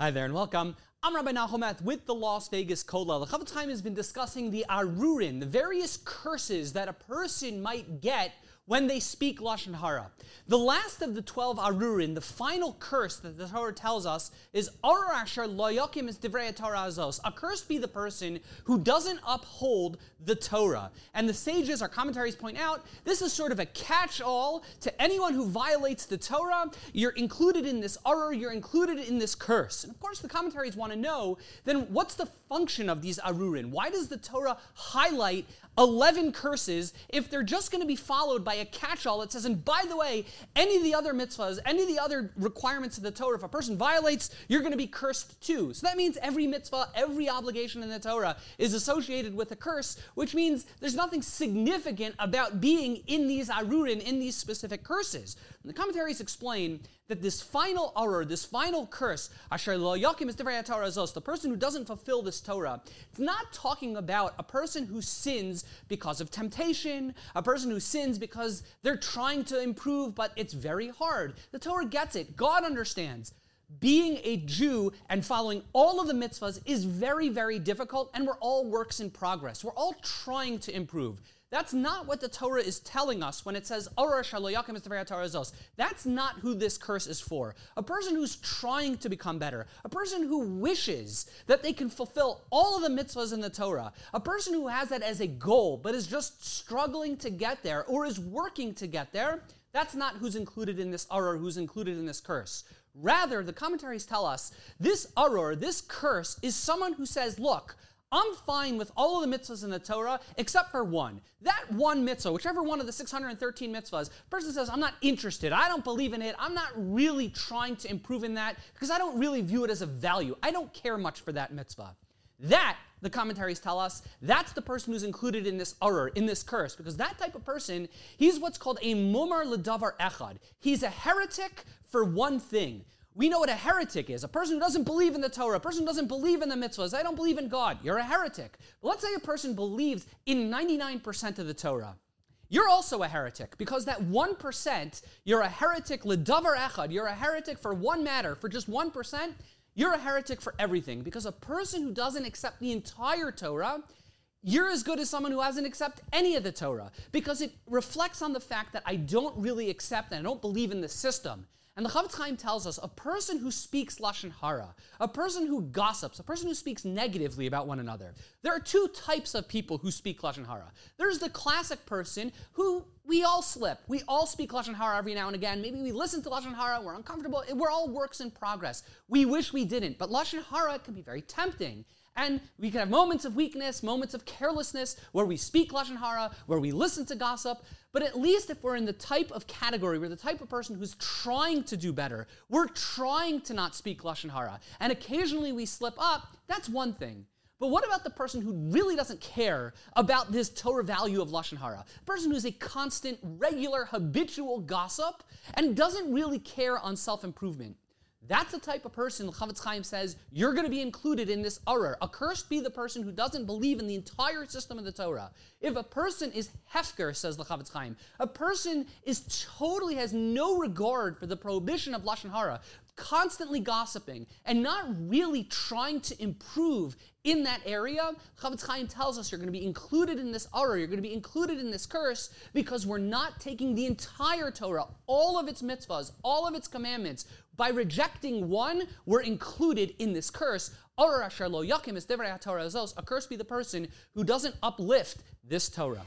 Hi there and welcome. I'm Rabbi Nachomath with the Las Vegas Kollel. The Chofetz Chaim has been discussing the Arurin, the various curses that a person might get when they speak Lashon Hara. The last of the 12 Arurin, the final curse that the Torah tells us is Arur Asher Lo Yokim is Divrei Torah Azos. Accursed be the person who doesn't uphold the Torah. And the sages, our commentaries point out, this is sort of a catch-all to anyone who violates the Torah. You're included in this Arur, you're included in this curse. And of course, the commentaries want to know, then what's the function of these Arurin? Why does the Torah highlight 11 curses if they're just going to be followed by a catch all that says, and by the way, any of the other mitzvahs, any of the other requirements of the Torah, if a person violates, you're going to be cursed too. So that means every mitzvah, every obligation in the Torah is associated with a curse, which means there's nothing significant about being in these arurin, in these specific curses. And the commentaries explain that this final arur, this final curse, asher lo yakim is the person who doesn't fulfill this Torah, it's not talking about a person who sins because of temptation, a person who sins because they're trying to improve, but it's very hard. The Torah gets it. God understands. Being a Jew and following all of the mitzvahs is very, very difficult, and we're all works in progress. We're all trying to improve. That's not what the Torah is telling us when it says, That's not who this curse is for. A person who's trying to become better, a person who wishes that they can fulfill all of the mitzvahs in the Torah, a person who has that as a goal but is just struggling to get there or is working to get there, that's not who's included in this arur, who's included in this curse. Rather, the commentaries tell us this arur, this curse, is someone who says, Look, I'm fine with all of the mitzvahs in the Torah except for one. That one mitzvah, whichever one of the 613 mitzvahs, person says, I'm not interested. I don't believe in it. I'm not really trying to improve in that because I don't really view it as a value. I don't care much for that mitzvah. That, the commentaries tell us, that's the person who's included in this arur, in this curse, because that type of person, he's what's called a mumar ledavar echad. He's a heretic for one thing. We know what a heretic is a person who doesn't believe in the Torah, a person who doesn't believe in the mitzvahs. I don't believe in God. You're a heretic. But let's say a person believes in 99% of the Torah. You're also a heretic because that 1%, you're a heretic ledavar echad, you're a heretic for one matter, for just 1%, you're a heretic for everything because a person who doesn't accept the entire Torah, you're as good as someone who hasn't accepted any of the Torah because it reflects on the fact that I don't really accept and I don't believe in the system. And the Chofetz Chaim tells us a person who speaks lashon hara, a person who gossips, a person who speaks negatively about one another. There are two types of people who speak lashon hara. There's the classic person who we all slip. We all speak lashon hara every now and again. Maybe we listen to lashon hara, we're uncomfortable. We're all works in progress. We wish we didn't, but lashon hara can be very tempting. And we can have moments of weakness, moments of carelessness, where we speak lashon hara, where we listen to gossip. But at least if we're in the type of category, we're the type of person who's trying to do better, we're trying to not speak lashon hara, and occasionally we slip up. That's one thing. But what about the person who really doesn't care about this Torah value of Lashon Hara? The person who's a constant, regular, habitual gossip and doesn't really care on self improvement. That's the type of person, Chofetz Chaim says, you're going to be included in this arur. Accursed be the person who doesn't believe in the entire system of the Torah. If a person is hefker, says the Chofetz Chaim, a person is totally has no regard for the prohibition of lashon hara, constantly gossiping and not really trying to improve in that area, Chofetz Chaim tells us you're going to be included in this arur, you're going to be included in this curse because we're not taking the entire Torah, all of its mitzvahs, all of its commandments, by rejecting one, we're included in this curse. A curse be the person who doesn't uplift this Torah.